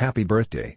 Happy birthday.